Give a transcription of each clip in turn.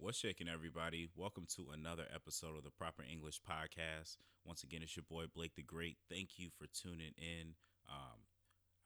What's shaking, everybody? Welcome to another episode of the Proper English Podcast. Once again, it's your boy Blake the Great. Thank you for tuning in. Um,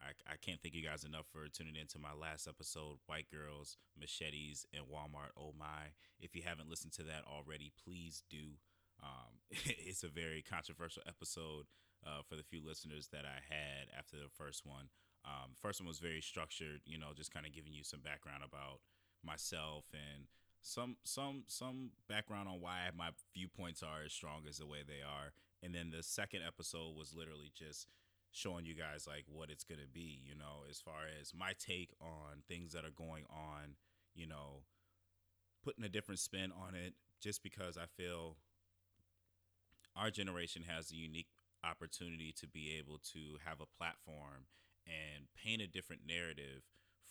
I, I can't thank you guys enough for tuning in to my last episode, White Girls, Machetes, and Walmart. Oh my. If you haven't listened to that already, please do. Um, it's a very controversial episode uh, for the few listeners that I had after the first one. Um, first one was very structured, you know, just kind of giving you some background about myself and some some some background on why my viewpoints are as strong as the way they are. And then the second episode was literally just showing you guys like what it's going to be you know as far as my take on things that are going on you know putting a different spin on it just because i feel our generation has a unique opportunity to be able to have a platform and paint a different narrative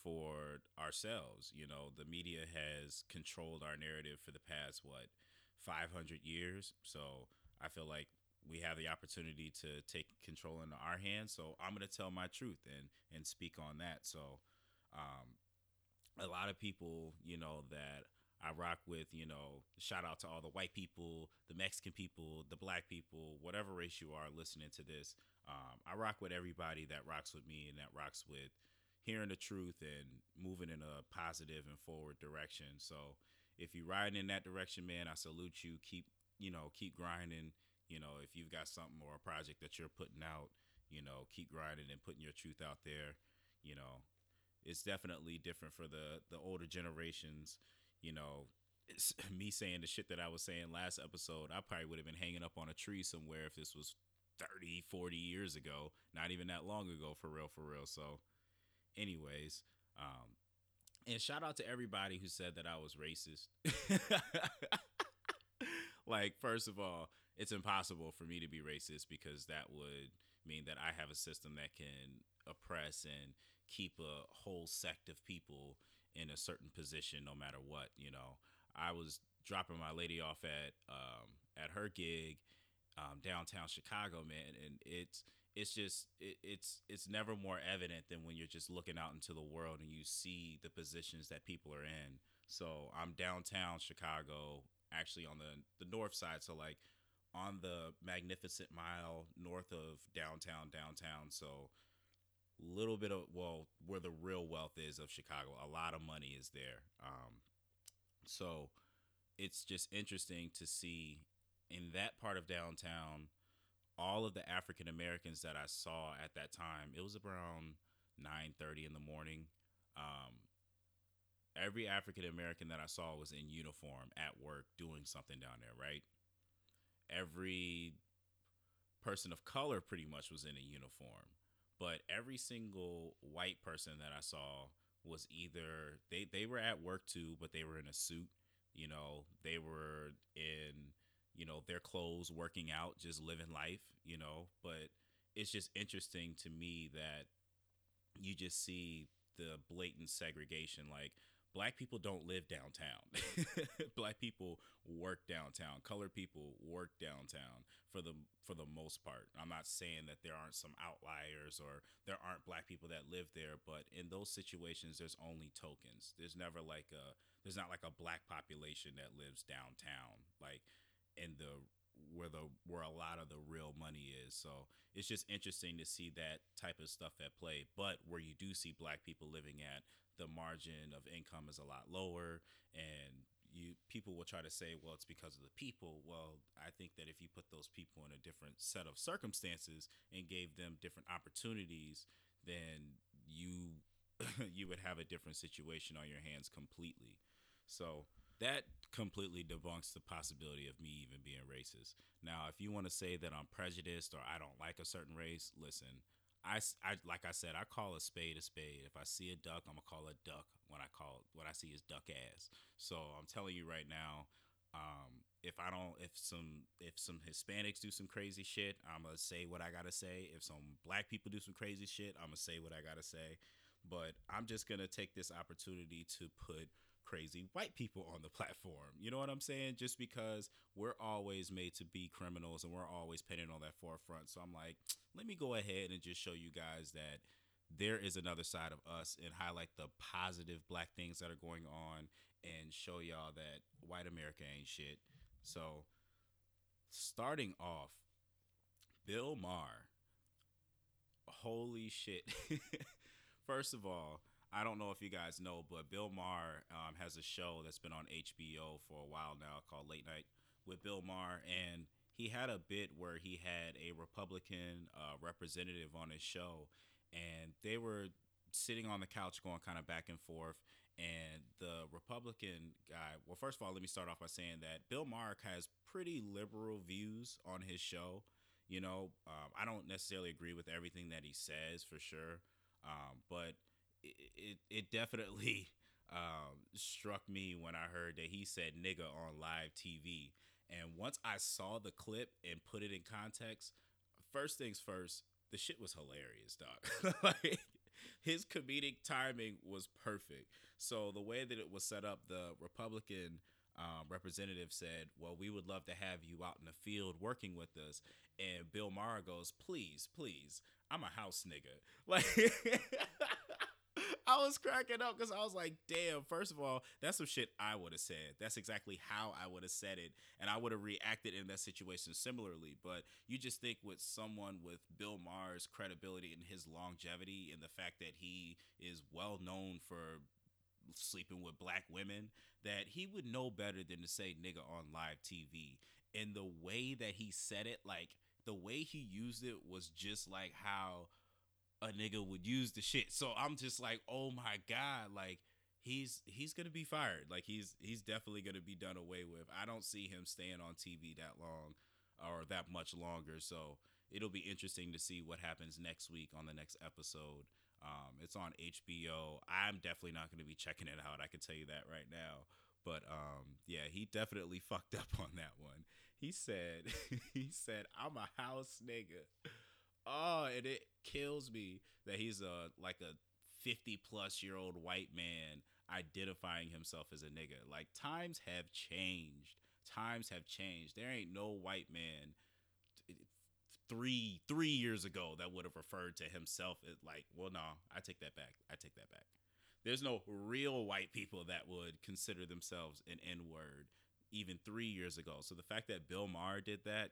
for ourselves. You know, the media has controlled our narrative for the past, what, 500 years. So I feel like we have the opportunity to take control into our hands. So I'm going to tell my truth and, and speak on that. So, um, a lot of people, you know, that I rock with, you know, shout out to all the white people, the Mexican people, the black people, whatever race you are listening to this. Um, I rock with everybody that rocks with me and that rocks with hearing the truth and moving in a positive and forward direction. So if you're riding in that direction, man, I salute you. Keep you know, keep grinding. You know, if you've got something or a project that you're putting out, you know, keep grinding and putting your truth out there. You know, it's definitely different for the the older generations. You know, it's me saying the shit that I was saying last episode. I probably would have been hanging up on a tree somewhere if this was 30, 40 years ago. Not even that long ago, for real, for real. So anyways, um, and shout out to everybody who said that I was racist. like, first of all, it's impossible for me to be racist because that would mean that I have a system that can oppress and keep a whole sect of people in a certain position no matter what. You know, I was dropping my lady off at um, at her gig um, downtown Chicago, man, and it's it's just it, it's it's never more evident than when you're just looking out into the world and you see the positions that people are in. So I'm downtown Chicago, actually on the the north side, so like on the Magnificent Mile north of downtown downtown. So little bit of well where the real wealth is of Chicago. A lot of money is there. Um, so it's just interesting to see in that part of downtown all of the African Americans that I saw at that time, it was around 9:30 in the morning. Um, every African American that I saw was in uniform at work doing something down there, right? Every person of color pretty much was in a uniform, but every single white person that I saw was either they they were at work too, but they were in a suit. You know, they were in you know, their clothes, working out, just living life, you know. But it's just interesting to me that you just see the blatant segregation. Like, black people don't live downtown. black people work downtown. Colored people work downtown for the for the most part. I'm not saying that there aren't some outliers or there aren't black people that live there, but in those situations there's only tokens. There's never like a there's not like a black population that lives downtown. Like in the where the where a lot of the real money is. So it's just interesting to see that type of stuff at play. But where you do see black people living at, the margin of income is a lot lower and you people will try to say, well, it's because of the people. Well, I think that if you put those people in a different set of circumstances and gave them different opportunities, then you you would have a different situation on your hands completely. So that completely debunks the possibility of me even being racist. Now, if you want to say that I'm prejudiced or I don't like a certain race, listen. I, I like I said, I call a spade a spade. If I see a duck, I'm gonna call a duck when I call what I see is duck ass. So I'm telling you right now, um, if I don't, if some if some Hispanics do some crazy shit, I'm gonna say what I gotta say. If some black people do some crazy shit, I'm gonna say what I gotta say. But I'm just gonna take this opportunity to put crazy white people on the platform. You know what I'm saying? Just because we're always made to be criminals and we're always painted on that forefront. So I'm like, let me go ahead and just show you guys that there is another side of us and highlight the positive black things that are going on and show y'all that white America ain't shit. So, starting off, Bill Maher. Holy shit. First of all, I don't know if you guys know, but Bill Maher um, has a show that's been on HBO for a while now called Late Night with Bill Maher. And he had a bit where he had a Republican uh, representative on his show. And they were sitting on the couch going kind of back and forth and the Republican guy. Well, first of all, let me start off by saying that Bill Maher has pretty liberal views on his show. You know, um, I don't necessarily agree with everything that he says for sure, um, but it, it, it definitely um, struck me when I heard that he said nigga on live TV. And once I saw the clip and put it in context, first things first, the shit was hilarious, dog. like his comedic timing was perfect. So the way that it was set up, the Republican um, representative said, "Well, we would love to have you out in the field working with us." And Bill Maher goes, "Please, please, I'm a house nigga." Like. I was cracking up because I was like, damn, first of all, that's some shit I would have said. That's exactly how I would have said it. And I would have reacted in that situation similarly. But you just think with someone with Bill Maher's credibility and his longevity and the fact that he is well known for sleeping with black women, that he would know better than to say nigga on live TV. And the way that he said it, like the way he used it was just like how a nigga would use the shit. So I'm just like, oh my god, like he's he's gonna be fired. Like he's he's definitely gonna be done away with. I don't see him staying on TV that long or that much longer. So it'll be interesting to see what happens next week on the next episode. Um, it's on HBO. I'm definitely not to be checking it out. I can tell you that right now. But um, yeah, he definitely fucked up on that one. He said, he said, I'm a house nigga. Oh, and it kills me that he's a like a 50 plus year old white man identifying himself as a nigga. Like times have changed. Times have changed. There ain't no white man three three years ago that would have referred to himself as like, well, no, I take that back. I take that back. There's no real white people that would consider themselves an N word even three years ago. So the fact that Bill Maher did that,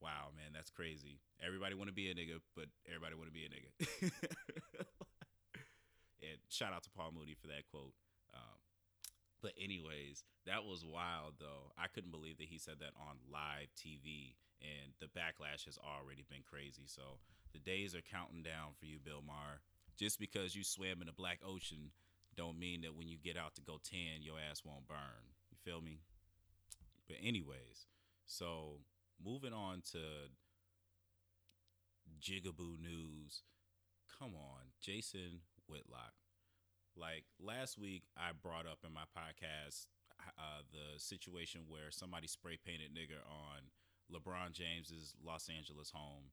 Wow, man, that's crazy. Everybody want to be a nigga, but everybody want to be a nigga. and shout out to Paul Mooney for that quote. Um, but anyways, that was wild though. I couldn't believe that he said that on live TV, and the backlash has already been crazy. So the days are counting down for you, Bill Maher. Just because you swam in the Black Ocean, don't mean that when you get out to go tan, your ass won't burn. You feel me? But anyways, so moving on to Jigaboo News. Come on, Jason Whitlock. Like last week, I brought up in my podcast uh, the situation where somebody spray painted nigger on LeBron James's Los Angeles home,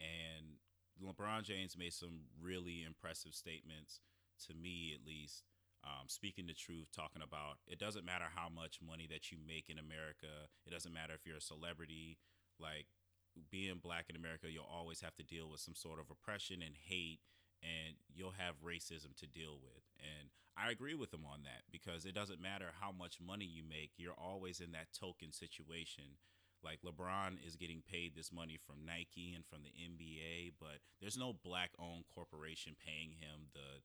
and LeBron James made some really impressive statements to me, at least. Um, speaking the truth, talking about it doesn't matter how much money that you make in America. It doesn't matter if you're a celebrity. Like being black in America, you'll always have to deal with some sort of oppression and hate, and you'll have racism to deal with. And I agree with him on that because it doesn't matter how much money you make, you're always in that token situation. Like LeBron is getting paid this money from Nike and from the NBA, but there's no black owned corporation paying him the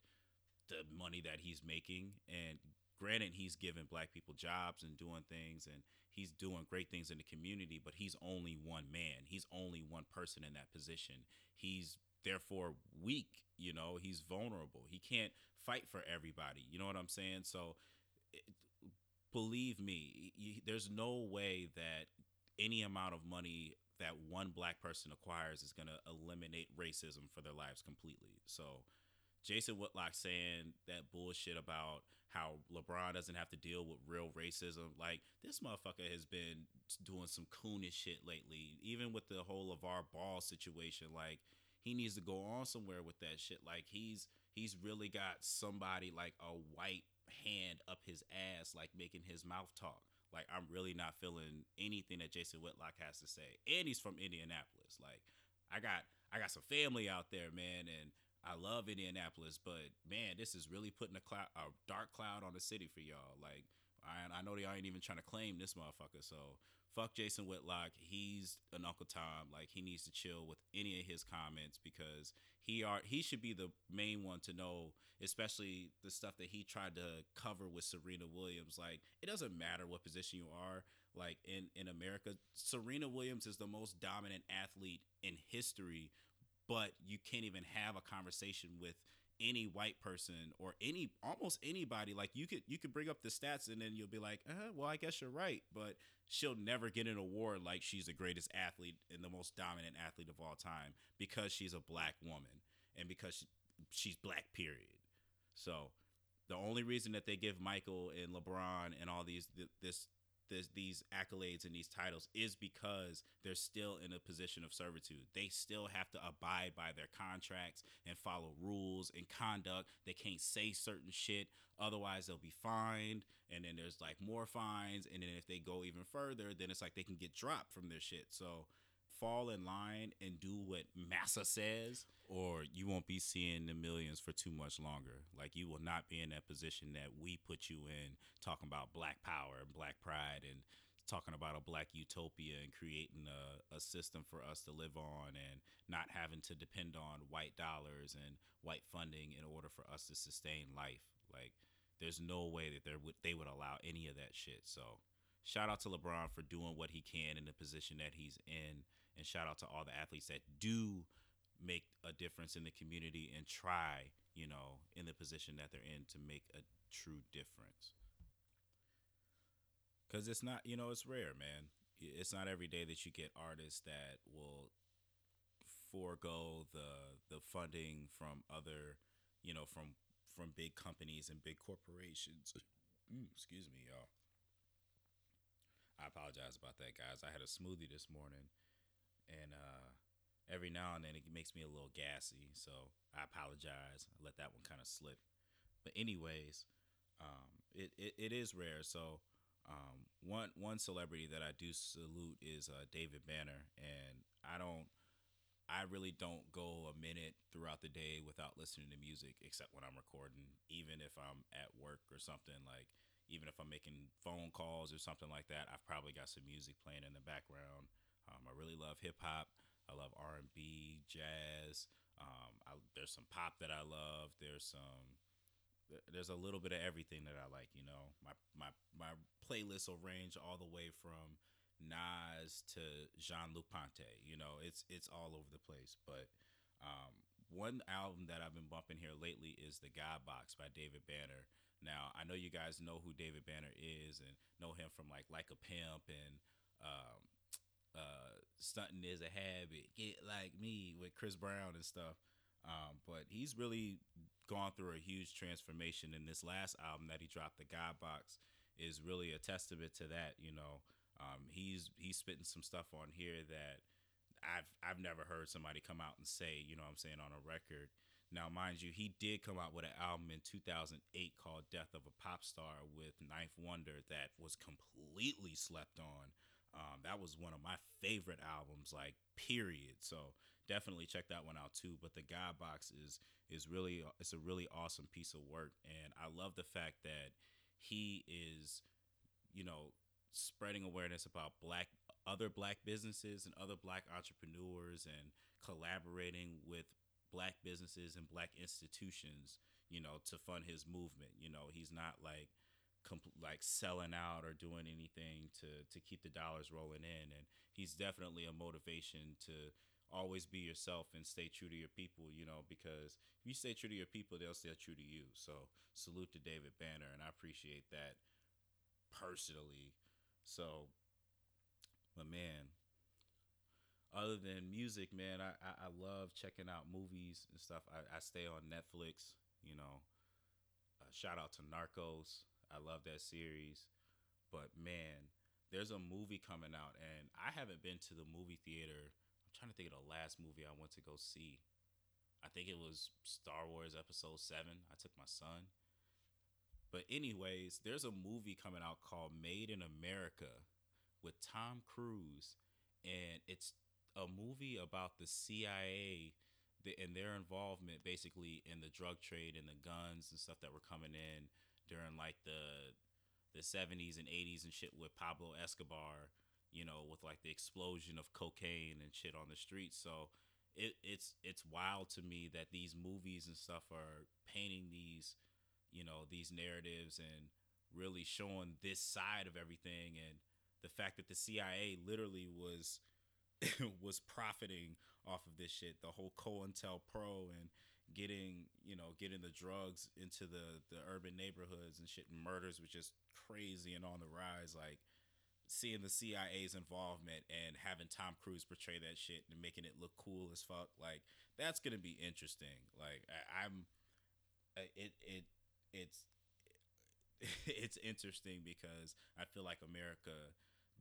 the money that he's making. And granted, he's giving black people jobs and doing things, and he's doing great things in the community, but he's only one man. He's only one person in that position. He's therefore weak, you know, he's vulnerable. He can't fight for everybody. You know what I'm saying? So it, believe me, you, there's no way that any amount of money that one black person acquires is going to eliminate racism for their lives completely. So Jason Whitlock saying that bullshit about how LeBron doesn't have to deal with real racism. Like this motherfucker has been doing some coonish shit lately, even with the whole LeVar Ball situation. Like he needs to go on somewhere with that shit. Like he's he's really got somebody like a white hand up his ass, like making his mouth talk. Like I'm really not feeling anything that Jason Whitlock has to say, and he's from Indianapolis. Like I got I got some family out there, man, and I love Indianapolis, but man, this is really putting a cloud, a dark cloud on the city for y'all. Like I, I know they ain't even trying to claim this motherfucker. So fuck Jason Whitlock. He's an Uncle Tom. Like he needs to chill with any of his comments because he are he should be the main one to know, especially the stuff that he tried to cover with Serena Williams. Like it doesn't matter what position you are. Like in in America, Serena Williams is the most dominant athlete in history, but you can't even have a conversation with any white person or any almost anybody. Like you could you could bring up the stats and then you'll be like uh, well i guess you're right but she'll never get an award like she's the greatest athlete and the most dominant athlete of all time because she's a black woman and because she, she's black period. So the only reason that they give michael and lebron and all these this this, these accolades and these titles is because they're still in a position of servitude. They still have to abide by their contracts and follow rules and conduct. They can't say certain shit, otherwise they'll be fined. And then there's like more fines. And then if they go even further, then it's like they can get dropped from their shit. So fall in line and do what Massa says, or you won't be seeing the millions for too much longer. Like you will not be in that position that we put you in, talking about black power and black pride and talking about a black utopia and creating a, a system for us to live on and not having to depend on white dollars and white funding in order for us to sustain life. Like there's no way that would they would allow any of that shit. So shout out to LeBron for doing what he can in the position that he's in and shout out to all the athletes that do make a difference in the community and try, you know, in the position that they're in to make a true difference. Cuz it's not, you know, it's rare, man. It's not every day that you get artists that will forego the the funding from other, you know, from from big companies and big corporations. Mm, excuse me, y'all. I apologize about that, guys. I had a smoothie this morning and uh, every now and then it makes me a little gassy. So I apologize. I let that one kind of slip. But anyways, um, it, it, it is rare. So um, one one celebrity that I do salute is uh, David Banner, and I don't. I really don't go a minute throughout the day without listening to music, except when I'm recording. Even if I'm at work or something, like even if I'm making phone calls or something like that, I've probably got some music playing in the background. Um, I really love hip hop. I love R and B, jazz. Um, I, there's some pop that I love. There's some. There's a little bit of everything that I like. You know, my my my playlist will range all the way from Nas to Jean Luc Ponty. You know, it's it's all over the place. But um, one album that I've been bumping here lately is the God Box by David Banner. Now I know you guys know who David Banner is and know him from like Like a Pimp and um, uh, stunting is a habit. Get like me with Chris Brown and stuff. Um, but he's really gone through a huge transformation. And this last album that he dropped, the God Box, is really a testament to that. You know, um, he's he's spitting some stuff on here that I've I've never heard somebody come out and say. You know, I'm saying on a record. Now, mind you, he did come out with an album in 2008 called Death of a Pop Star with 9th Wonder that was completely slept on. Um, that was one of my favorite albums, like period. So definitely check that one out too. But the God Box is is really it's a really awesome piece of work, and I love the fact that he is, you know, spreading awareness about black other black businesses and other black entrepreneurs and collaborating with black businesses and black institutions you know to fund his movement you know he's not like like selling out or doing anything to to keep the dollars rolling in. And he's definitely a motivation to always be yourself and stay true to your people you know because if you stay true to your people they'll stay true to you. So salute to david banner and i appreciate that personally. So but man other than music man i i, I love checking out movies and stuff. I, I stay on netflix you know. Uh, shout out to narcos I love that series. But man, there's a movie coming out, and I haven't been to the movie theater. I'm trying to think of the last movie I went to go see. I think it was Star Wars Episode 7. I took my son. But, anyways, there's a movie coming out called Made in America with Tom Cruise. And it's a movie about the CIA and their involvement basically in the drug trade and the guns and stuff that were coming in during like the the 70s and 80s and shit with Pablo Escobar, you know, with like the explosion of cocaine and shit on the streets. So it, it's it's wild to me that these movies and stuff are painting these, you know, these narratives and really showing this side of everything and the fact that the CIA literally was was profiting off of this shit, the whole COINTELPRO and getting you know getting the drugs into the the urban neighborhoods and shit and murders was just crazy and on the rise like seeing the CIA's involvement and having Tom Cruise portray that shit and making it look cool as fuck like that's going to be interesting. Like I, I'm it it it's it's interesting because I feel like America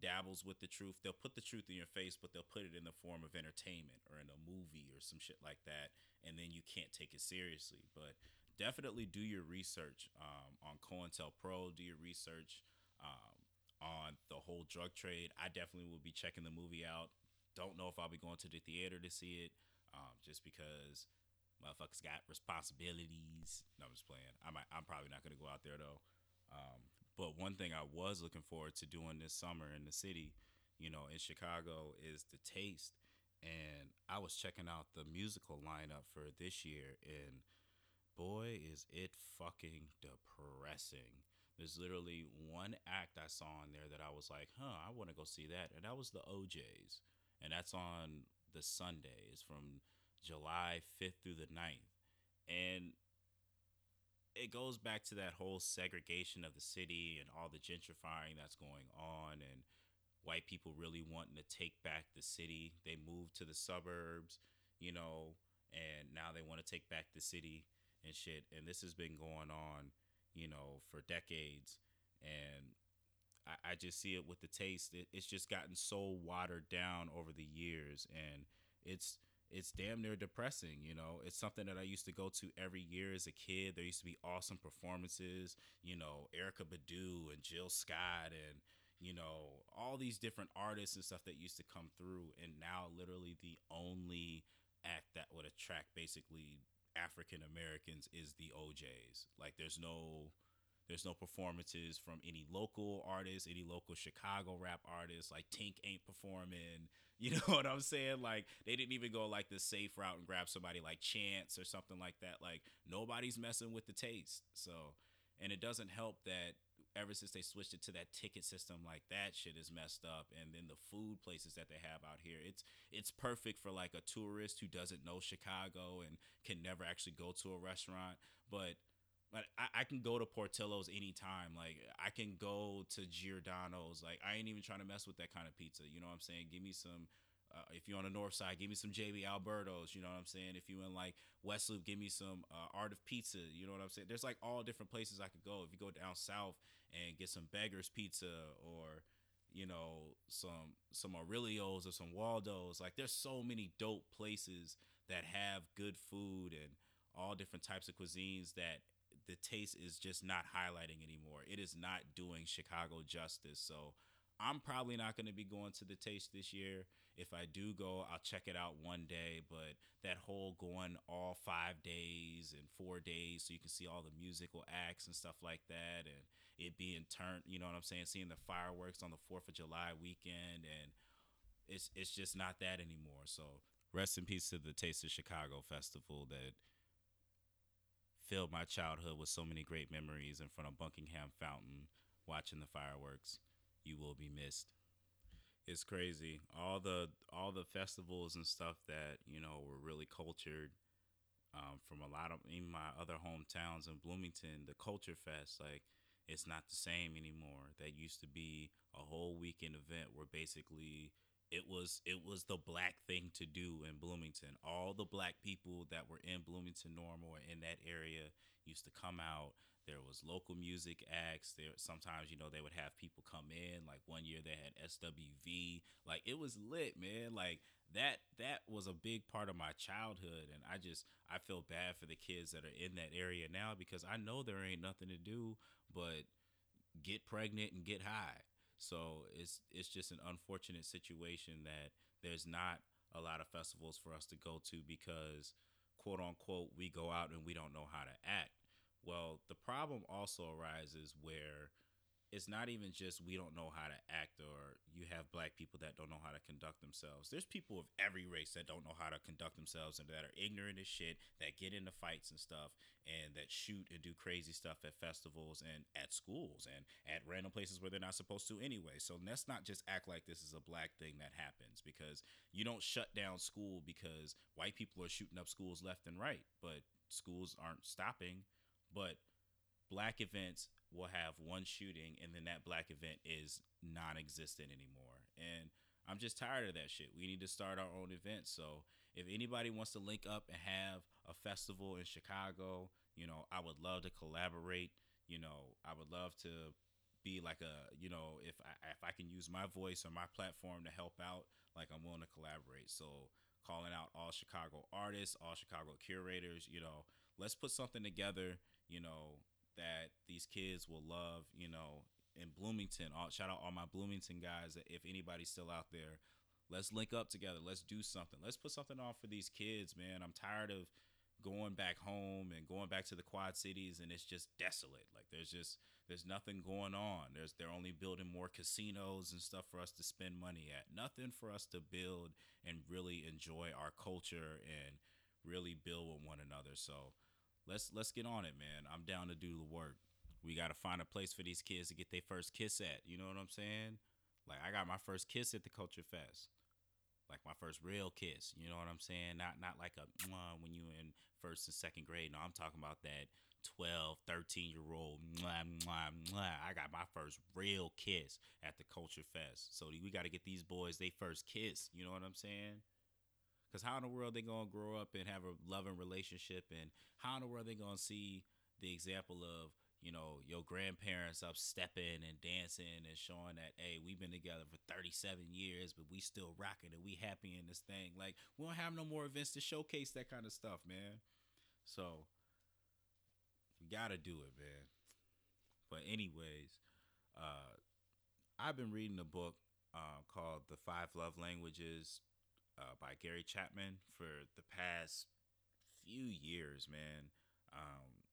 dabbles with the truth. They'll put the truth in your face, but they'll put it in the form of entertainment or in a movie or some shit like that, and then you can't take it seriously. But definitely do your research um, on COINTELPRO. Do your research um, on the whole drug trade. I definitely will be checking the movie out. Don't know if I'll be going to the theater to see it, um, just because motherfuckers got responsibilities. No, I'm just playing. I might, I'm probably not gonna go out there though. Um, but one thing I was looking forward to doing this summer in the city, you know, in Chicago is the taste. And I was checking out the musical lineup for this year, and boy, is it fucking depressing. There's literally one act I saw in there that I was like, huh, I want to go see that. And that was the O'Jays. And that's on the Sunday. It's from July 5th through the 9th. And it goes back to that whole segregation of the city and all the gentrifying that's going on and white people really wanting to take back the city. They moved to the suburbs, you know, and now they want to take back the city and shit. And this has been going on, you know, for decades. And I, I just see it with the taste. It, it's just gotten so watered down over the years. And it's it's damn near depressing. You know, it's something that I used to go to every year as a kid. There used to be awesome performances. You know, Erykah Badu and Jill Scott and you know all these different artists and stuff that used to come through. And now, literally, the only act that would attract basically African Americans is the O'Jays Like, there's no there's no performances from any local artists, any local Chicago rap artists. Like Tink ain't performing. You know what I'm saying? Like they didn't even go like the safe route and grab somebody like Chance or something like that. Like nobody's messing with the taste. So, and it doesn't help that ever since they switched it to that ticket system, like that shit is messed up. And then the food places that they have out here, it's it's perfect for like a tourist who doesn't know Chicago and can never actually go to a restaurant, but like I, I, can go to Portillo's anytime. Like I can go to Giordano's. Like I ain't even trying to mess with that kind of pizza. You know what I'm saying? Give me some. Uh, if you're on the north side, give me some JB Alberto's. You know what I'm saying? If you in like West Loop, give me some uh, Art of Pizza. You know what I'm saying? There's like all different places I could go. If you go down south and get some Beggars Pizza or you know some some Aurelio's or some Waldo's. Like there's so many dope places that have good food and all different types of cuisines that the taste is just not highlighting anymore. It is not doing Chicago justice. So I'm probably not going to be going to the taste this year. If I do go, I'll check it out one day. But that whole going all five days and four days so you can see all the musical acts and stuff like that, and it being turned, you know what I'm saying? Seeing the fireworks on the 4th of July weekend, and it's, it's just not that anymore. So rest in peace to the Taste of Chicago Festival that filled my childhood with so many great memories in front of Buckingham Fountain watching the fireworks. You will be missed. It's crazy. All the all the festivals and stuff that, you know, were really cultured um, from a lot of in my other hometowns in Bloomington, the Culture Fest, like it's not the same anymore. That used to be a whole weekend event where basically it was it was the black thing to do in Bloomington. All the black people that were in Bloomington Normal or in that area used to come out. There was local music acts. There sometimes you know they would have people come in. Like one year they had SWV. Like it was lit, man. Like that that was a big part of my childhood, and I just I feel bad for the kids that are in that area now because I know there ain't nothing to do but get pregnant and get high so it's it's just an unfortunate situation that there's not a lot of festivals for us to go to because quote unquote we go out and we don't know how to act. Well, the problem also arises where it's not even just we don't know how to act or you have black people that don't know how to conduct themselves. There's people of every race that don't know how to conduct themselves and that are ignorant as shit, that get into fights and stuff and that shoot and do crazy stuff at festivals and at schools and at random places where they're not supposed to anyway. So let's not just act like this is a black thing that happens because you don't shut down school because white people are shooting up schools left and right, but schools aren't stopping. But black events will have one shooting and then that black event is non-existent anymore. And i'm just tired of that shit. We need to start our own events so if anybody wants to link up and have a festival in chicago you know i would love to collaborate. You know i would love to be like a you know if I, if I can use my voice or my platform to help out like i'm willing to collaborate. So calling out all chicago artists all chicago curators you know let's put something together you know that these kids will love, you know, in Bloomington. All, shout out all my Bloomington guys. If anybody's still out there, let's link up together. Let's do something. Let's put something on for these kids, man. I'm tired of going back home and going back to the quad cities and it's just desolate like there's just there's nothing going on there's they're only building more casinos and stuff for us to spend money at nothing for us to build and really enjoy our culture and really build with one another so let's let's get on it, man. I'm down to do the work. We got to find a place for these kids to get their first kiss at. You know what I'm saying? Like I got my first kiss at the Culture Fest. Like my first real kiss, you know what I'm saying? Not not like a when you in first and second grade. No, I'm talking about that 12, 13 year old. Mwah, mwah, mwah. I got my first real kiss at the Culture Fest. So we got to get these boys their first kiss. You know what I'm saying? Because how in the world they gonna grow up and have a loving relationship, and how in the world they gonna see the example of you know your grandparents up stepping and dancing and showing that hey we've been together for 37 years but we still rocking and we happy in this thing. Like we don't have no more events to showcase that kind of stuff man. So we gotta do it man. But anyways uh i've been reading a book uh, called the five love languages uh, by Gary Chapman for the past few years, man. Um,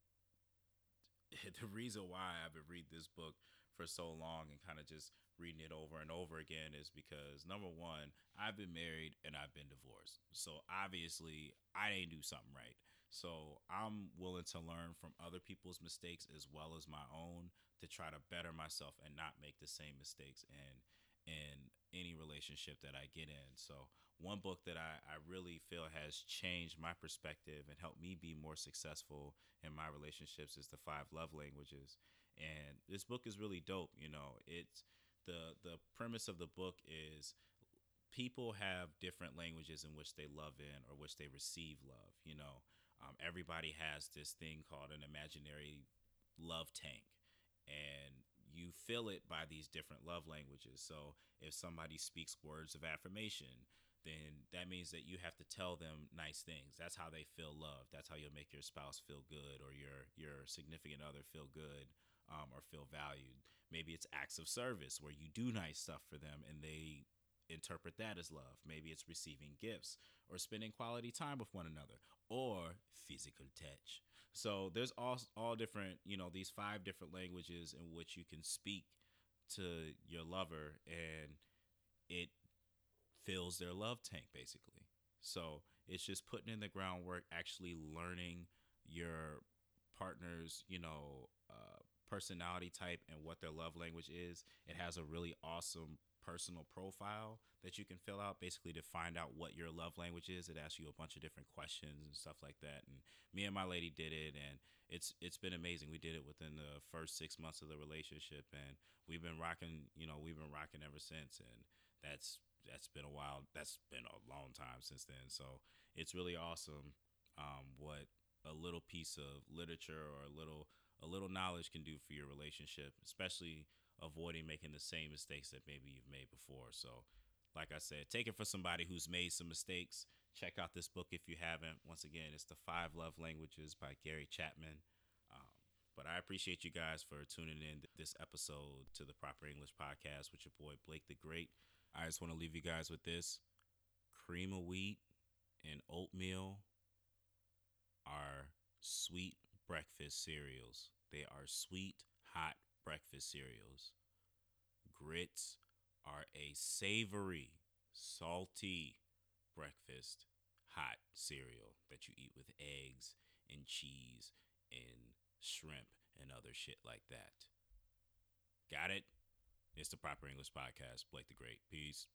the reason why I've been reading this book for so long and kind of just reading it over and over again is because number one, I've been married and I've been divorced. So obviously, I didn't do something right. So I'm willing to learn from other people's mistakes as well as my own to try to better myself and not make the same mistakes in in any relationship that I get in. So one book that I, I really feel has changed my perspective and helped me be more successful in my relationships is the five love languages. And this book is really dope you know. It's the the premise of the book is people have different languages in which they love in or which they receive love you know. Um, everybody has this thing called an imaginary love tank and you fill it by these different love languages. So if somebody speaks words of affirmation then that means that you have to tell them nice things. That's how they feel loved. That's how you'll make your spouse feel good or your your significant other feel good um, or feel valued. Maybe it's acts of service where you do nice stuff for them and they interpret that as love. Maybe it's receiving gifts or spending quality time with one another or physical touch. So there's all all different, you know, these five different languages in which you can speak to your lover and it fills their love tank basically. So it's just putting in the groundwork, actually learning your partner's, you know, uh, personality type and what their love language is. It has a really awesome personal profile that you can fill out basically to find out what your love language is. It asks you a bunch of different questions and stuff like that. And me and my lady did it and it's it's been amazing. We did it within the first 6 months of the relationship and we've been rocking, you know, we've been rocking ever since and that's that's been a while. That's been a long time since then. So it's really awesome um, what a little piece of literature or a little a little knowledge can do for your relationship, especially avoiding making the same mistakes that maybe you've made before. So, like I said, take it for somebody who's made some mistakes. Check out this book if you haven't. Once again, it's The Five Love Languages by Gary Chapman. Um, but I appreciate you guys for tuning in this episode to the Proper English Podcast with your boy Blake the Great. I just want to leave you guys with this cream of wheat and oatmeal are sweet breakfast cereals. They are sweet, hot breakfast cereals. Grits are a savory, salty breakfast hot cereal that you eat with eggs and cheese and shrimp and other shit like that. Got it? It's the Proper English Podcast. Blake the Great. Peace.